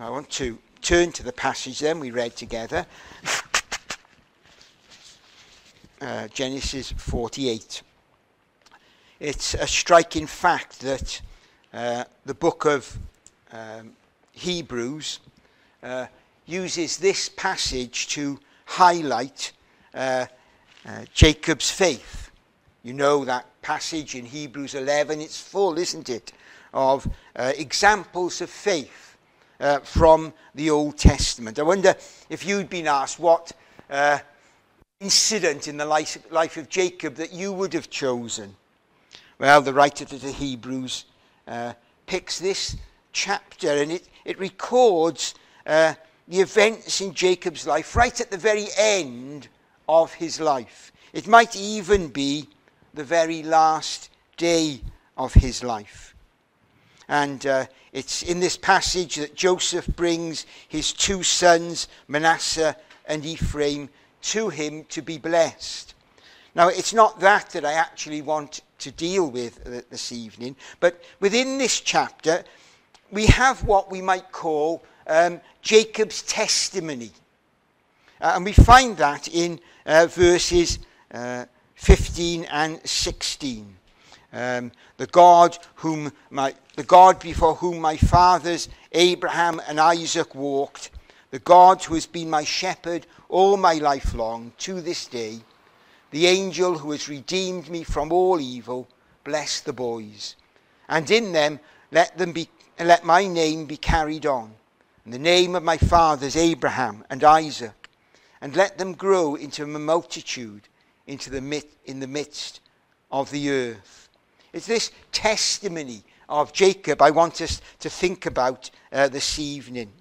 I want to turn to the passage then we read together. Uh, Genesis 48. It's a striking fact that uh, the book of um, Hebrews uh, uses this passage to highlight uh, uh, Jacob's faith. You know that passage in Hebrews 11, it's full, isn't it, of uh, examples of faith uh, from the Old Testament. I wonder if you'd been asked what uh, incident in the life, life of Jacob that you would have chosen. Well, the writer to the Hebrews uh, picks this chapter and it, it records uh, the events in Jacob's life right at the very end of his life. It might even be the very last day of his life. And uh, it's in this passage that Joseph brings his two sons, Manasseh and Ephraim, to him to be blessed. Now, it's not that that I actually want to deal with this evening, but within this chapter, we have what we might call um, Jacob's testimony. Uh, and we find that in uh, verses uh, 15 and 16. Um, the God whom my, the God before whom my fathers Abraham and Isaac walked, the God who has been my shepherd all my life long to this day, the angel who has redeemed me from all evil, bless the boys, and in them let them be let my name be carried on, and the name of my fathers Abraham and Isaac, and let them grow into a multitude into the in the midst of the earth. It's this testimony of Jacob I want us to think about uh, this evening.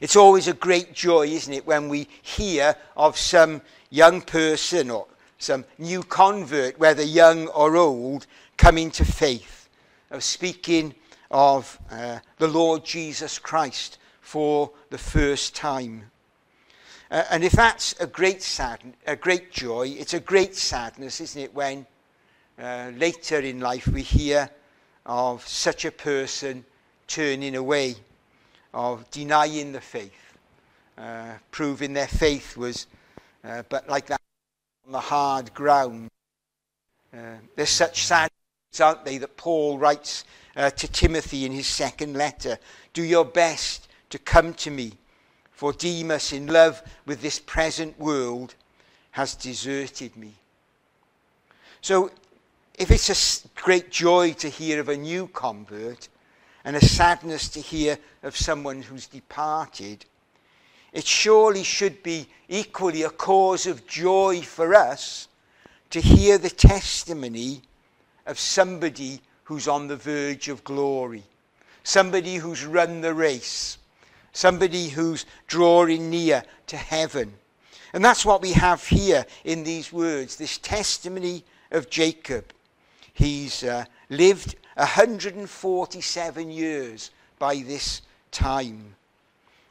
It's always a great joy, isn't it, when we hear of some young person or some new convert, whether young or old, coming to faith, of speaking of uh, the Lord Jesus Christ for the first time. Uh, and if that's a great sad, a great joy, it's a great sadness, isn't it, when uh, later in life we hear of such a person turning away, of denying the faith, uh, proving their faith was uh, but like that on the hard ground. Uh, there's such sadness, aren't they, that Paul writes uh, to Timothy in his second letter Do your best to come to me, for Demas, in love with this present world, has deserted me. So if it's a great joy to hear of a new convert and a sadness to hear of someone who's departed, it surely should be equally a cause of joy for us to hear the testimony of somebody who's on the verge of glory, somebody who's run the race, somebody who's drawing near to heaven. And that's what we have here in these words this testimony of Jacob. He's uh, lived 147 years by this time.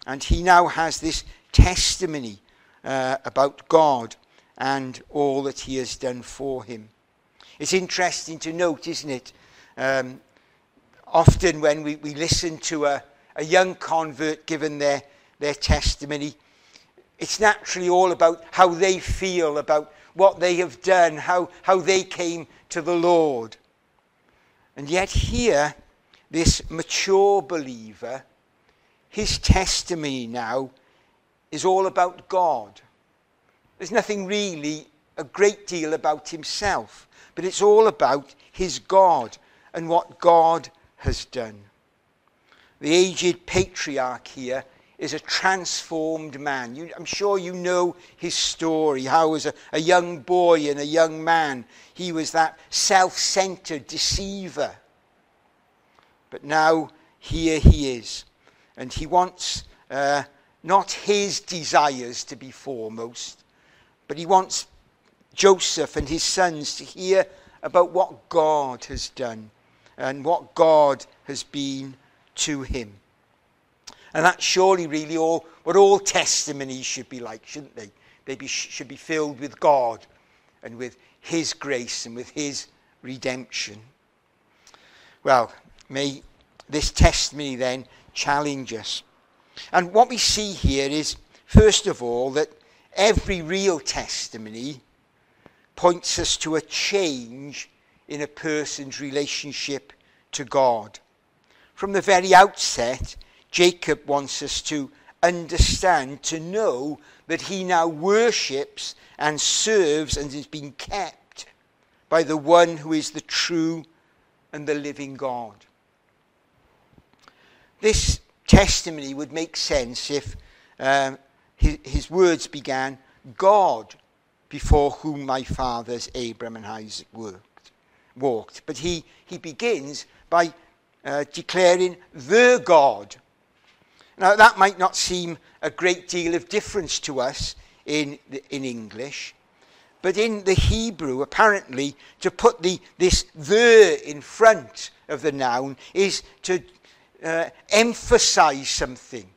And he now has this testimony uh, about God and all that he has done for him. It's interesting to note, isn't it? Um, often when we, we listen to a, a young convert given their, their testimony, it's naturally all about how they feel about what they have done, how, how they came to the Lord. And yet, here, this mature believer, his testimony now is all about God. There's nothing really a great deal about himself, but it's all about his God and what God has done. The aged patriarch here is a transformed man. You, I'm sure you know his story, how as a, a young boy and a young man, he was that self-centered deceiver. But now here he is. And he wants uh, not his desires to be foremost, but he wants Joseph and his sons to hear about what God has done and what God has been to him. And that's surely really all what all testimonies should be like, shouldn't they? They be, should be filled with God and with His grace and with His redemption. Well, may this testimony then challenge us. And what we see here is, first of all, that every real testimony points us to a change in a person's relationship to God. From the very outset, Jacob wants us to understand, to know that he now worships and serves and is being kept by the one who is the true and the living God. This testimony would make sense if um, his, his words began, God before whom my fathers Abraham and Isaac worked, walked. But he, he begins by uh, declaring the God. Now, that might not seem a great deal of difference to us in, in English, but in the Hebrew, apparently, to put the, this the in front of the noun is to uh, emphasize something,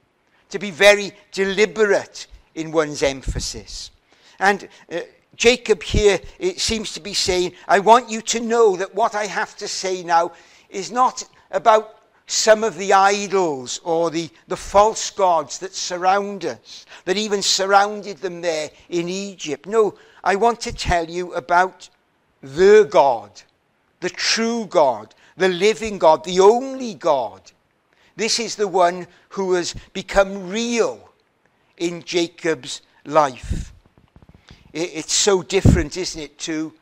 to be very deliberate in one's emphasis. And uh, Jacob here it seems to be saying, I want you to know that what I have to say now is not about some of the idols or the, the false gods that surround us, that even surrounded them there in Egypt. No, I want to tell you about the God, the true God, the living God, the only God. This is the one who has become real in Jacob's life. It's so different, isn't it, to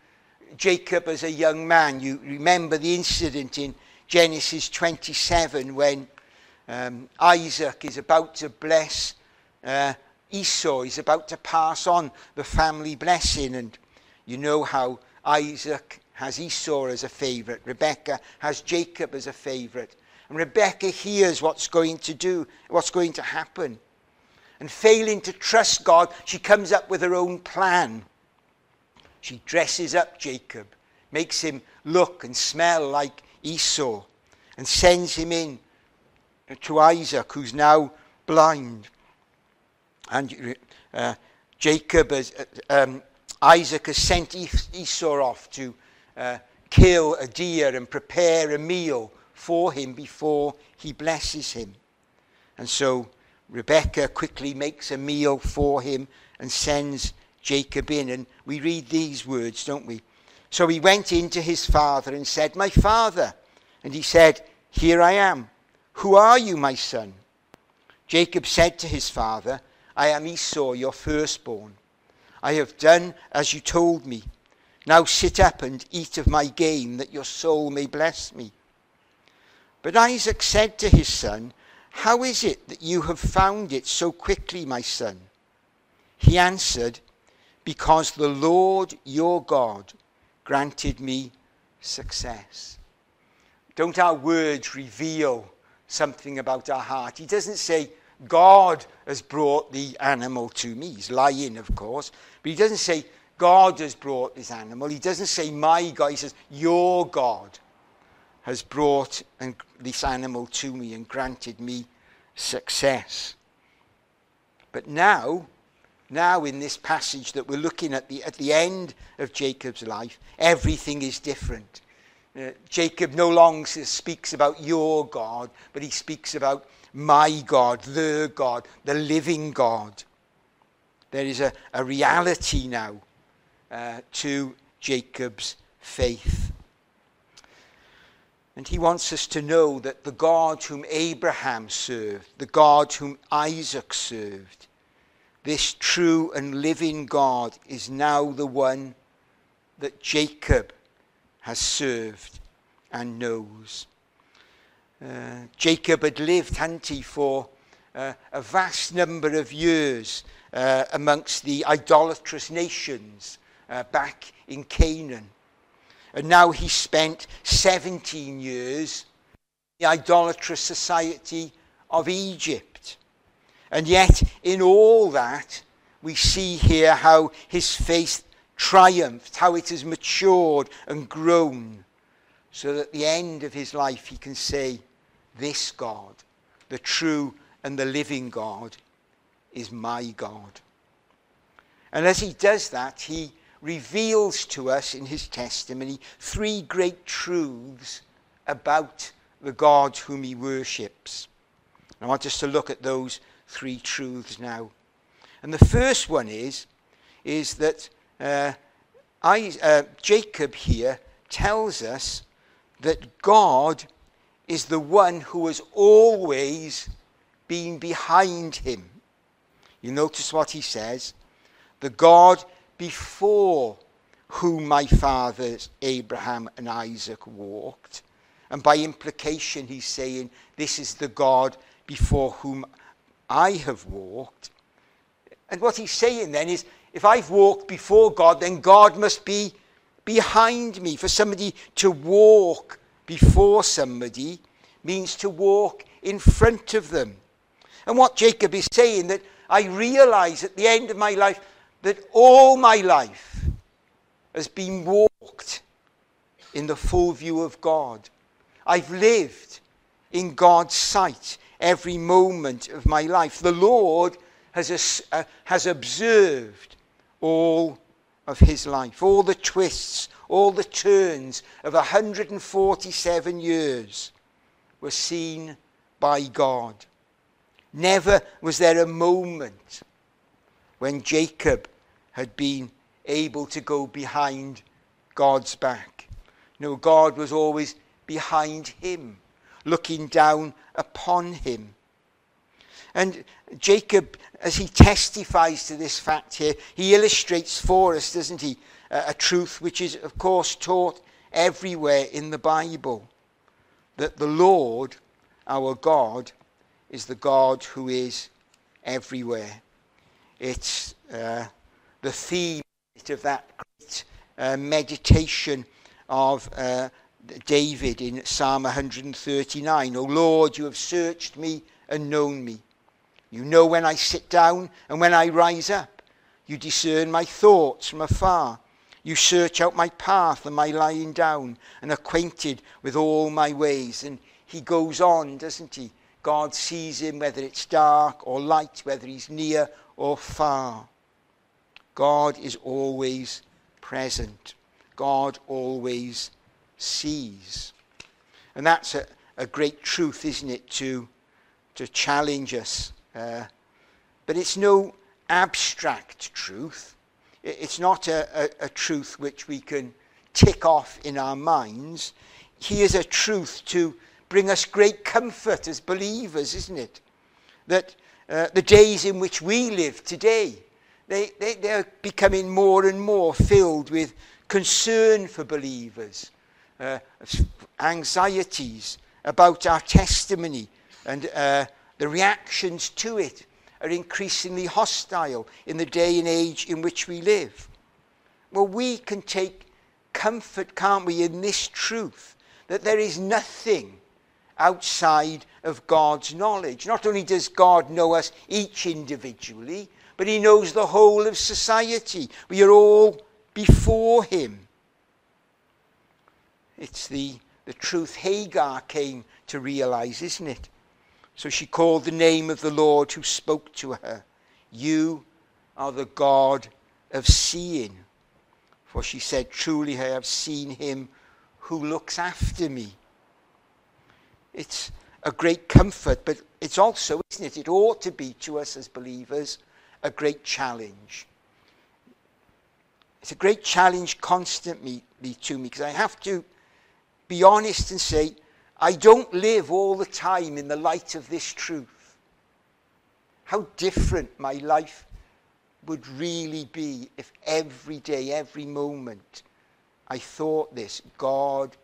Jacob as a young man. You remember the incident in Genesis 27 when um, Isaac is about to bless uh, Esau, he's about to pass on the family blessing. And you know how Isaac has Esau as a favorite, Rebecca has Jacob as a favorite. And Rebecca hears what's going to do, what's going to happen. And failing to trust God, she comes up with her own plan. She dresses up Jacob, makes him look and smell like Esau, and sends him in to Isaac, who's now blind. And uh, Jacob, has, uh, um, Isaac has sent Esau off to uh, kill a deer and prepare a meal for him before he blesses him. And so Rebecca quickly makes a meal for him and sends Jacob in. And we read these words, don't we? So he went in to his father and said, My father. And he said, Here I am. Who are you, my son? Jacob said to his father, I am Esau, your firstborn. I have done as you told me. Now sit up and eat of my game, that your soul may bless me. But Isaac said to his son, How is it that you have found it so quickly, my son? He answered, Because the Lord your God granted me success. Don't our words reveal something about our heart? He doesn't say, God has brought the animal to me. He's lying, of course. But he doesn't say, God has brought this animal. He doesn't say, my God. He says, your God has brought this animal to me and granted me success. But now, now in this passage that we're looking at the, at the end of Jacob's life, everything is different. Uh, Jacob no longer speaks about your God, but he speaks about my God, the God, the living God. There is a, a reality now uh, to Jacob's faith. And he wants us to know that the God whom Abraham served, the God whom Isaac served, this true and living God is now the one that Jacob has served and knows. Uh, Jacob had lived, hadn't he, for uh, a vast number of years uh, amongst the idolatrous nations uh, back in Canaan. And now he spent 17 years in the idolatrous society of Egypt. And yet, in all that, we see here how his faith triumphed, how it has matured and grown, so that at the end of his life he can say, This God, the true and the living God, is my God. And as he does that, he reveals to us in his testimony three great truths about the God whom he worships. I want us to look at those three truths now. And the first one is, is that uh, I, uh, Jacob here tells us that God is the one who has always been behind him. You notice what he says? The God before whom my fathers Abraham and Isaac walked. And by implication, he's saying, This is the God before whom I have walked. And what he's saying then is, if I've walked before God, then God must be behind me. For somebody to walk before somebody means to walk in front of them. And what Jacob is saying that I realize at the end of my life that all my life has been walked in the full view of God. I've lived in God's sight every moment of my life. The Lord has, uh, has observed all of his life, all the twists, all the turns of 147 years were seen by God. Never was there a moment when Jacob had been able to go behind God's back. No, God was always behind him, looking down upon him. And Jacob, as he testifies to this fact here, he illustrates for us, doesn't he, a, truth which is, of course, taught everywhere in the Bible that the Lord, our God, is the God who is everywhere. It's uh, the theme of that great uh, meditation of uh, David in Psalm 139. O Lord, you have searched me and known me. You know when I sit down and when I rise up. You discern my thoughts from afar. You search out my path and my lying down and acquainted with all my ways. And he goes on, doesn't he? God sees him whether it's dark or light, whether he's near or far. God is always present. God always sees. And that's a, a great truth, isn't it, to, to challenge us. Uh, but it's no abstract truth. It's not a, a, a truth which we can tick off in our minds. He is a truth to bring us great comfort as believers, isn't it? That uh, the days in which we live today, they, they, they're becoming more and more filled with concern for believers, uh, anxieties about our testimony, and uh, the reactions to it are increasingly hostile in the day and age in which we live. Well, we can take comfort, can't we, in this truth that there is nothing outside of God's knowledge. Not only does God know us each individually, but he knows the whole of society. We are all before him. It's the, the truth Hagar came to realize, isn't it? So she called the name of the Lord who spoke to her. You are the God of seeing. For she said, Truly I have seen him who looks after me. It's a great comfort, but it's also, isn't it? It ought to be to us as believers a great challenge. It's a great challenge constantly to me because I have to be honest and say, I don't live all the time in the light of this truth. How different my life would really be if every day, every moment, I thought this God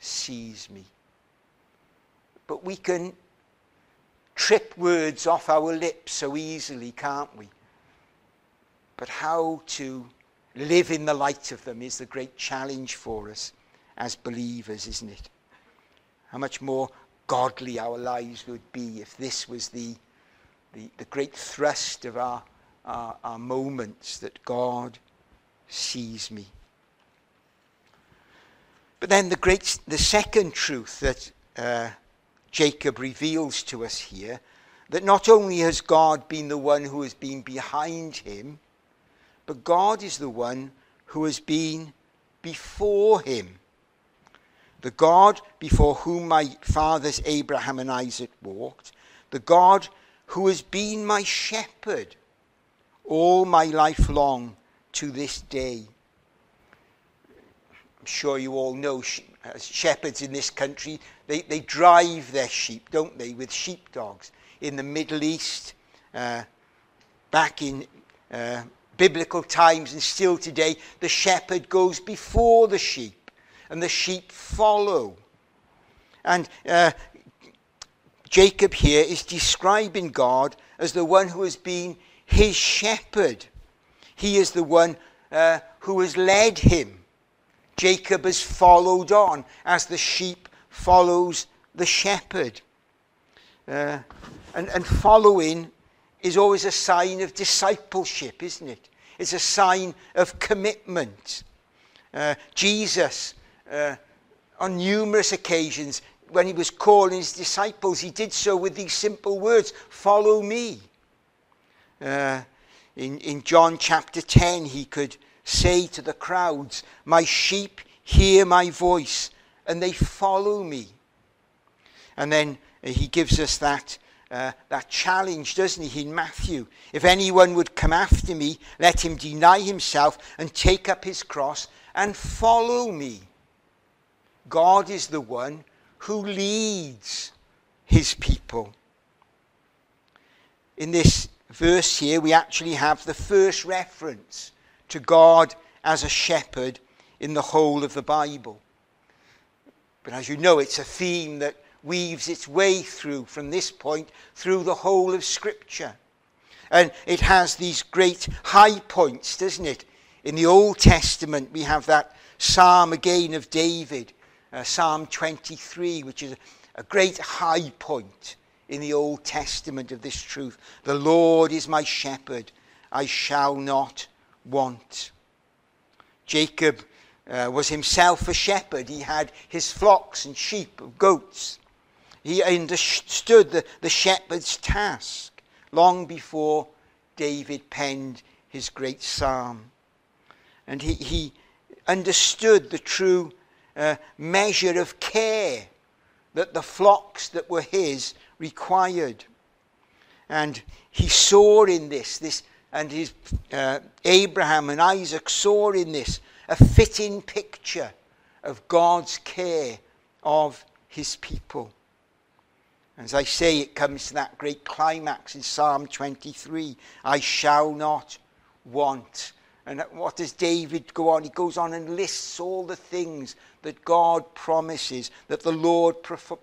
sees me. But we can trip words off our lips so easily, can't we? But how to live in the light of them is the great challenge for us as believers, isn't it? How much more godly our lives would be if this was the, the, the great thrust of our, our, our moments that God sees me. But then the great, the second truth that uh, Jacob reveals to us here, that not only has God been the one who has been behind him, but God is the one who has been before him. The God before whom my fathers Abraham and Isaac walked, the God who has been my shepherd all my life long to this day. I'm sure you all know shepherds in this country, they, they drive their sheep, don't they, with sheepdogs. In the Middle East, uh, back in uh, biblical times and still today, the shepherd goes before the sheep and the sheep follow. And uh, Jacob here is describing God as the one who has been his shepherd. He is the one uh, who has led him. Jacob has followed on as the sheep follows the shepherd. Uh, and, and following is always a sign of discipleship, isn't it? It's a sign of commitment. Uh, Jesus, uh, on numerous occasions, when he was calling his disciples, he did so with these simple words Follow me. Uh, in, in John chapter 10, he could say to the crowds, My sheep hear my voice and they follow me. And then he gives us that, uh, that challenge, doesn't he, in Matthew? If anyone would come after me, let him deny himself and take up his cross and follow me. God is the one who leads his people. In this verse here, we actually have the first reference to God as a shepherd in the whole of the Bible. But as you know, it's a theme that weaves its way through from this point through the whole of Scripture. And it has these great high points, doesn't it? In the Old Testament, we have that psalm again of David, uh, Psalm 23, which is a great high point in the Old Testament of this truth. The Lord is my shepherd, I shall not want. Jacob uh, was himself a shepherd. He had his flocks and sheep of goats. He understood the, the shepherd's task long before David penned his great psalm. And he, he understood the true uh, measure of care that the flocks that were his required. And he saw in this, this and his, uh, Abraham and Isaac saw in this a fitting picture of God's care of his people. As I say, it comes to that great climax in Psalm 23 I shall not want. And what does David go on? He goes on and lists all the things that God promises, that the Lord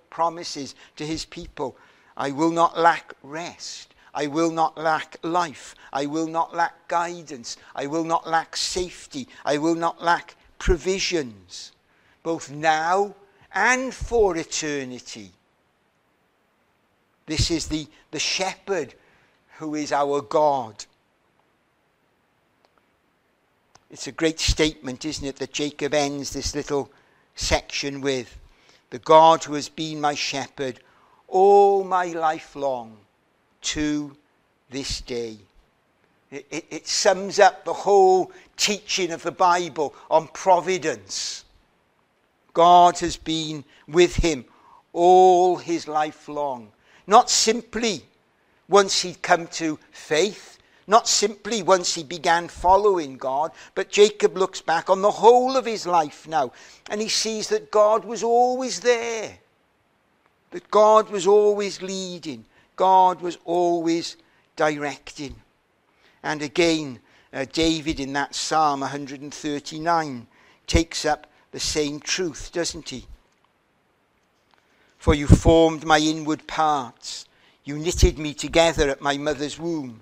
promises to his people. I will not lack rest. I will not lack life. I will not lack guidance. I will not lack safety. I will not lack provisions, both now and for eternity. This is the, the shepherd who is our God. It's a great statement, isn't it, that Jacob ends this little section with. The God who has been my shepherd all my life long to this day. It, it, it, sums up the whole teaching of the Bible on providence. God has been with him all his life long. Not simply once he'd come to faith, not simply once he began following God, but Jacob looks back on the whole of his life now and he sees that God was always there that God was always leading, God was always directing. And again, uh, David in that Psalm 139 takes up the same truth, doesn't he? For you formed my inward parts, you knitted me together at my mother's womb.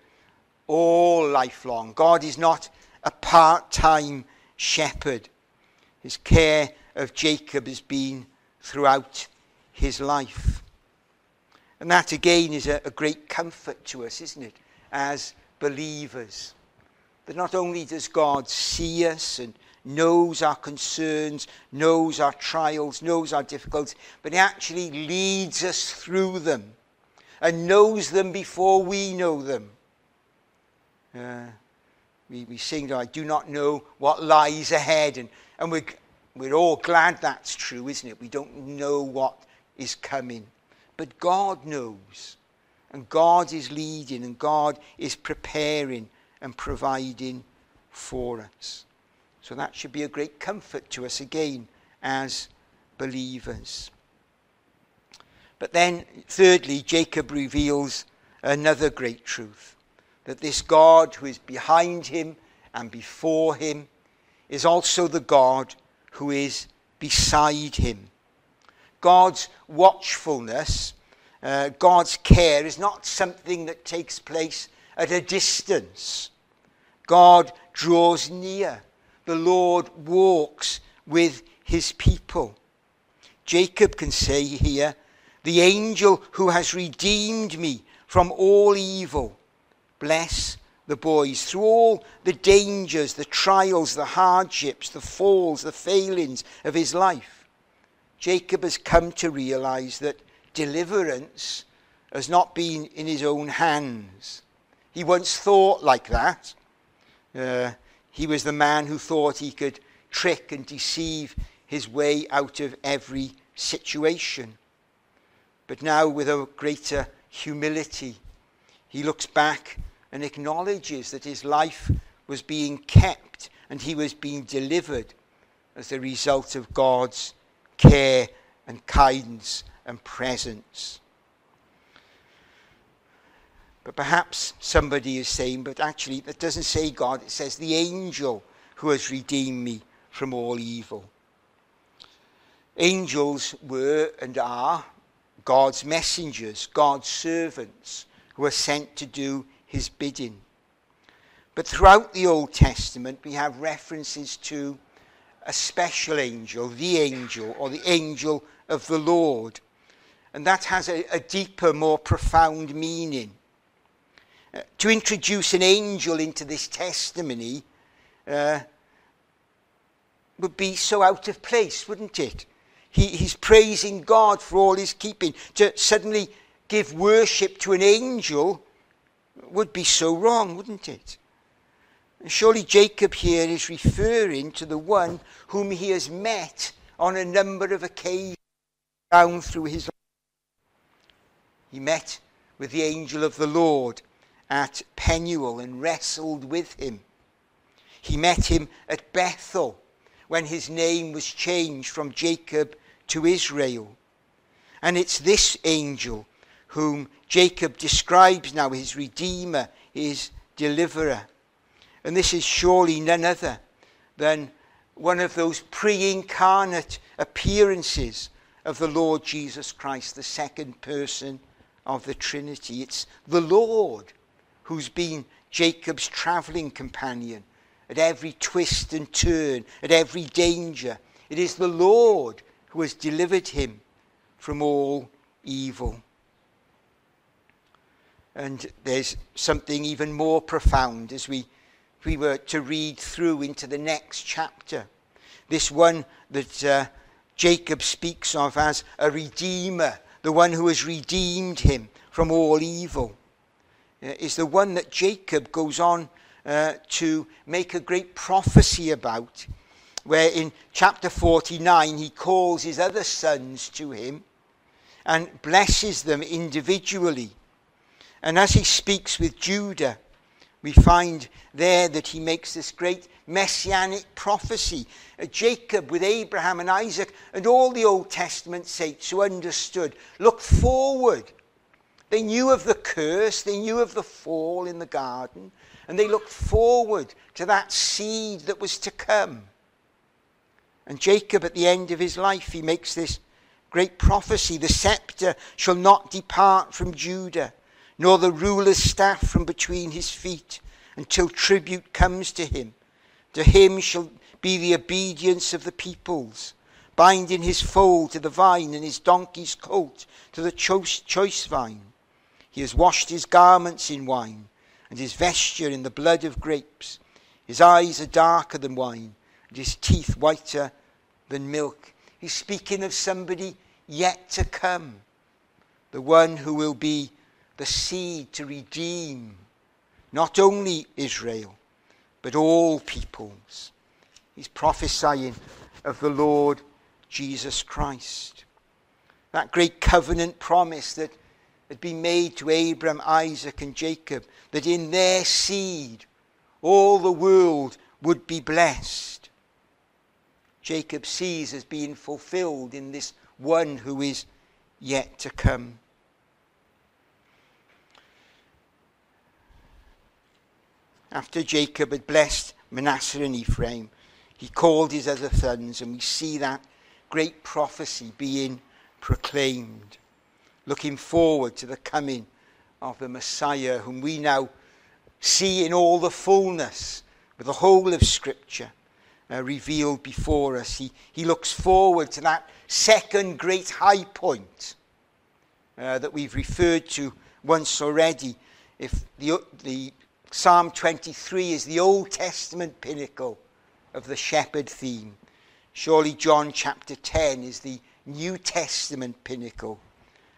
all life long. God is not a part time shepherd. His care of Jacob has been throughout his life. And that again is a, a great comfort to us, isn't it, as believers. That not only does God see us and knows our concerns, knows our trials, knows our difficulties, but He actually leads us through them and knows them before we know them. Uh, we, we sing, I do not know what lies ahead. And, and we're, we're all glad that's true, isn't it? We don't know what is coming. But God knows. And God is leading and God is preparing and providing for us. So that should be a great comfort to us again as believers. But then, thirdly, Jacob reveals another great truth that this God who is behind him and before him is also the God who is beside him. God's watchfulness, uh, God's care is not something that takes place at a distance. God draws near. The Lord walks with his people. Jacob can say here, the angel who has redeemed me from all evil. Bless the boys through all the dangers, the trials, the hardships, the falls, the failings of his life. Jacob has come to realize that deliverance has not been in his own hands. He once thought like that. Uh, he was the man who thought he could trick and deceive his way out of every situation. But now, with a greater humility, he looks back and acknowledges that his life was being kept and he was being delivered as a result of God's care and kindness and presence. But perhaps somebody is saying, but actually, that doesn't say God, it says the angel who has redeemed me from all evil. Angels were and are God's messengers, God's servants, who are sent to do his bidding. But throughout the Old Testament, we have references to a special angel, the angel, or the angel of the Lord. And that has a, a deeper, more profound meaning. Uh, to introduce an angel into this testimony uh, would be so out of place, wouldn't it? He, he's praising God for all his keeping. To suddenly give worship to an angel would be so wrong, wouldn't it? Surely Jacob here is referring to the one whom he has met on a number of occasions down through his life. He met with the angel of the Lord at Penuel and wrestled with him. He met him at Bethel when his name was changed from Jacob to Israel. And it's this angel whom Jacob describes now his redeemer, his deliverer. And this is surely none other than one of those pre incarnate appearances of the Lord Jesus Christ, the second person of the Trinity. It's the Lord who's been Jacob's traveling companion at every twist and turn, at every danger. It is the Lord who has delivered him from all evil. And there's something even more profound as we we were to read through into the next chapter. This one that uh, Jacob speaks of as a redeemer, the one who has redeemed him from all evil, uh, is the one that Jacob goes on uh, to make a great prophecy about, where in chapter 49 he calls his other sons to him and blesses them individually. And as he speaks with Judah, we find there that he makes this great messianic prophecy. Uh, Jacob with Abraham and Isaac and all the Old Testament saints who understood, looked forward. They knew of the curse, they knew of the fall in the garden, and they looked forward to that seed that was to come. And Jacob, at the end of his life, he makes this great prophecy the scepter shall not depart from Judah nor the ruler's staff from between his feet, until tribute comes to him. To him shall be the obedience of the peoples. binding his foal to the vine and his donkey's colt to the choice, choice vine. He has washed his garments in wine and his vesture in the blood of grapes. His eyes are darker than wine and his teeth whiter than milk. He's speaking of somebody yet to come, the one who will be the seed to redeem not only Israel, but all peoples. He's prophesying of the Lord Jesus Christ. That great covenant promise that had been made to Abraham, Isaac, and Jacob, that in their seed all the world would be blessed. Jacob sees as being fulfilled in this one who is yet to come. After Jacob had blessed Manasseh and Ephraim, he called his other sons, and we see that great prophecy being proclaimed, looking forward to the coming of the Messiah, whom we now see in all the fullness, with the whole of Scripture uh, revealed before us. He, he looks forward to that second great high point uh, that we've referred to once already. If the, the Psalm 23 is the Old Testament pinnacle of the shepherd theme. Surely John chapter 10 is the New Testament pinnacle.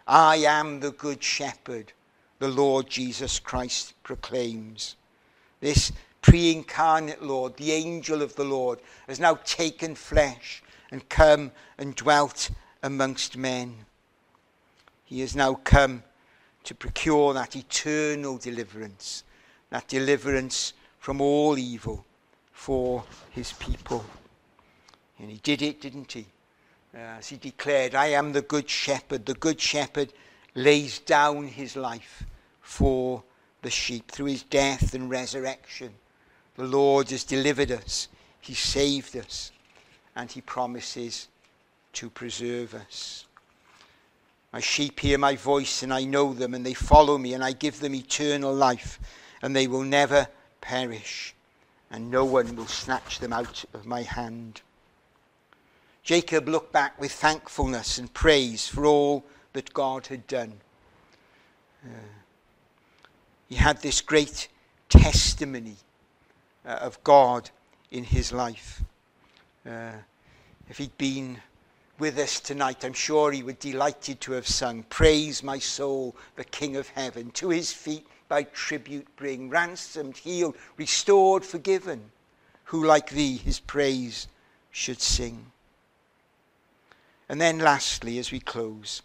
I am the good shepherd, the Lord Jesus Christ proclaims. This pre incarnate Lord, the angel of the Lord, has now taken flesh and come and dwelt amongst men. He has now come to procure that eternal deliverance that deliverance from all evil for his people. And he did it, didn't he? Uh, as he declared, I am the good shepherd. The good shepherd lays down his life for the sheep. Through his death and resurrection, the Lord has delivered us, he saved us, and he promises to preserve us. My sheep hear my voice, and I know them, and they follow me, and I give them eternal life and they will never perish, and no one will snatch them out of my hand. Jacob looked back with thankfulness and praise for all that God had done. Uh, he had this great testimony uh, of God in his life. Uh, if he'd been with us tonight, I'm sure he would delighted to have sung, Praise my soul, the King of heaven. To his feet thy tribute bring, ransomed, healed, restored, forgiven, who like thee his praise should sing. And then lastly, as we close,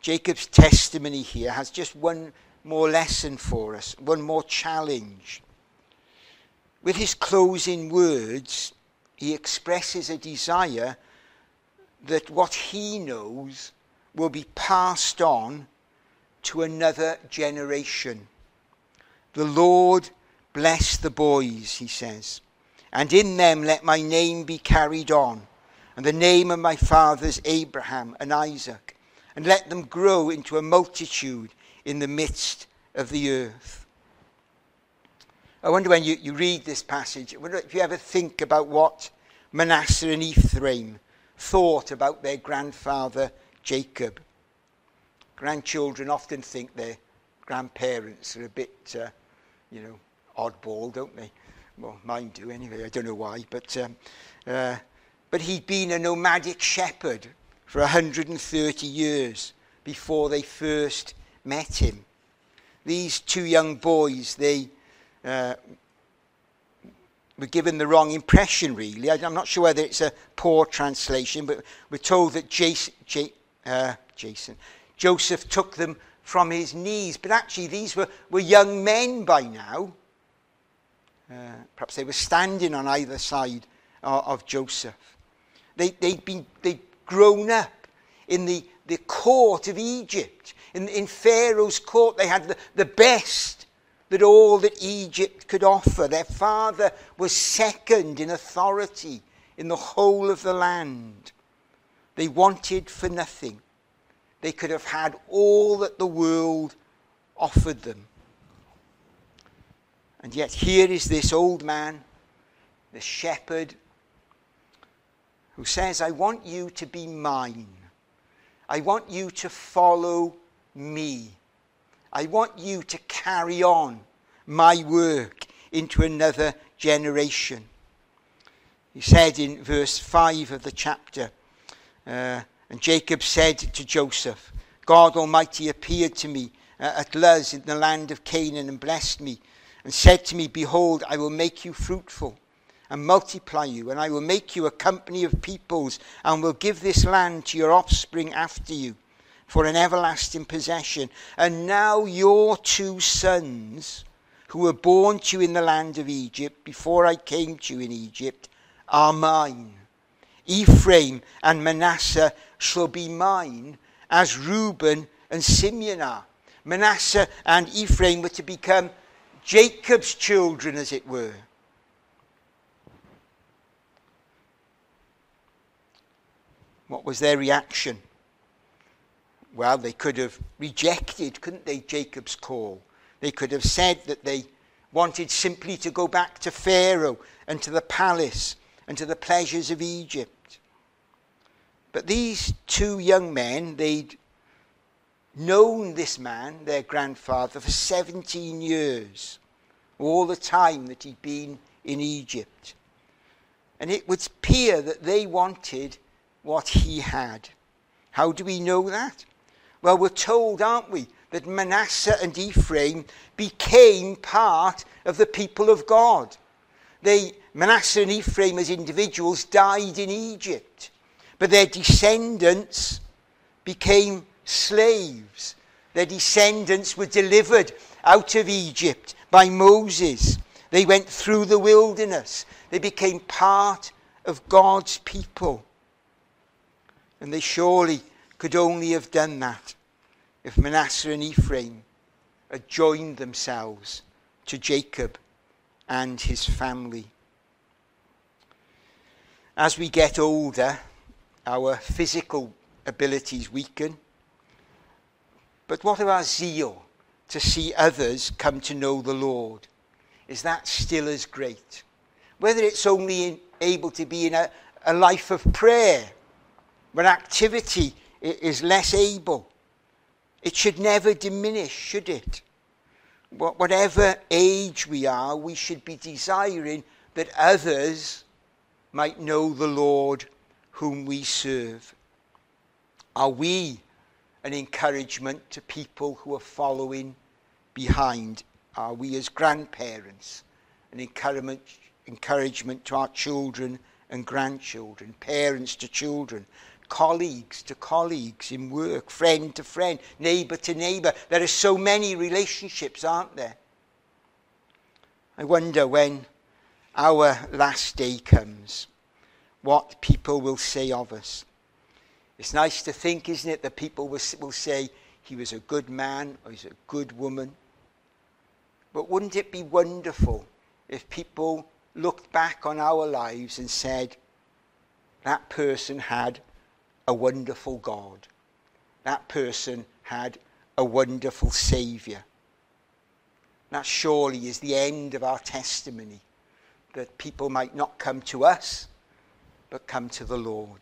Jacob's testimony here has just one more lesson for us, one more challenge. With his closing words, he expresses a desire that what he knows will be passed on to another generation. The Lord bless the boys, he says, and in them let my name be carried on, and the name of my fathers Abraham and Isaac, and let them grow into a multitude in the midst of the earth. I wonder when you, you read this passage, I wonder if you ever think about what Manasseh and Ephraim thought about their grandfather Jacob grandchildren often think their grandparents are a bit, uh, you know, oddball, don't they? Well, mine do anyway. I don't know why, but um, uh, but he'd been a nomadic shepherd for 130 years before they first met him. These two young boys, they uh, were given the wrong impression, really. I'm not sure whether it's a poor translation, but we're told that Jason, J, uh, Jason Joseph took them from his knees. But actually, these were, were young men by now. Uh, perhaps they were standing on either side uh, of Joseph. They, they'd, been, they'd grown up in the, the court of Egypt. In, in Pharaoh's court, they had the, the best that all that Egypt could offer. Their father was second in authority in the whole of the land. They wanted for nothing they could have had all that the world offered them. And yet, here is this old man, the shepherd, who says, I want you to be mine. I want you to follow me. I want you to carry on my work into another generation. He said in verse 5 of the chapter, uh, and Jacob said to Joseph, God Almighty appeared to me uh, at Luz in the land of Canaan and blessed me, and said to me, Behold, I will make you fruitful and multiply you, and I will make you a company of peoples, and will give this land to your offspring after you for an everlasting possession. And now your two sons, who were born to you in the land of Egypt, before I came to you in Egypt, are mine. Ephraim and Manasseh shall be mine, as Reuben and Simeon are. Manasseh and Ephraim were to become Jacob's children, as it were. What was their reaction? Well, they could have rejected, couldn't they, Jacob's call? They could have said that they wanted simply to go back to Pharaoh and to the palace and to the pleasures of Egypt. But these two young men, they'd known this man, their grandfather, for 17 years, all the time that he'd been in Egypt. And it would appear that they wanted what he had. How do we know that? Well, we're told, aren't we, that Manasseh and Ephraim became part of the people of God. They, Manasseh and Ephraim as individuals died in Egypt, but their descendants became slaves. Their descendants were delivered out of Egypt by Moses. They went through the wilderness. They became part of God's people. And they surely could only have done that if Manasseh and Ephraim had joined themselves to Jacob and his family. As we get older, our physical abilities weaken. But what of our zeal to see others come to know the Lord? Is that still as great? Whether it's only in, able to be in a, a life of prayer when activity is less able. It should never diminish, should it? Whatever age we are, we should be desiring that others might know the Lord whom we serve. Are we an encouragement to people who are following behind? Are we as grandparents an encouragement, encouragement to our children and grandchildren, parents to children, colleagues to colleagues in work, friend to friend, neighbour to neighbour. There are so many relationships, aren't there? I wonder when our last day comes, what people will say of us. It's nice to think, isn't it, that people will, say he was a good man or he's a good woman. But wouldn't it be wonderful if people looked back on our lives and said, that person had a wonderful God. That person had a wonderful Saviour. That surely is the end of our testimony, that people might not come to us, but come to the Lord.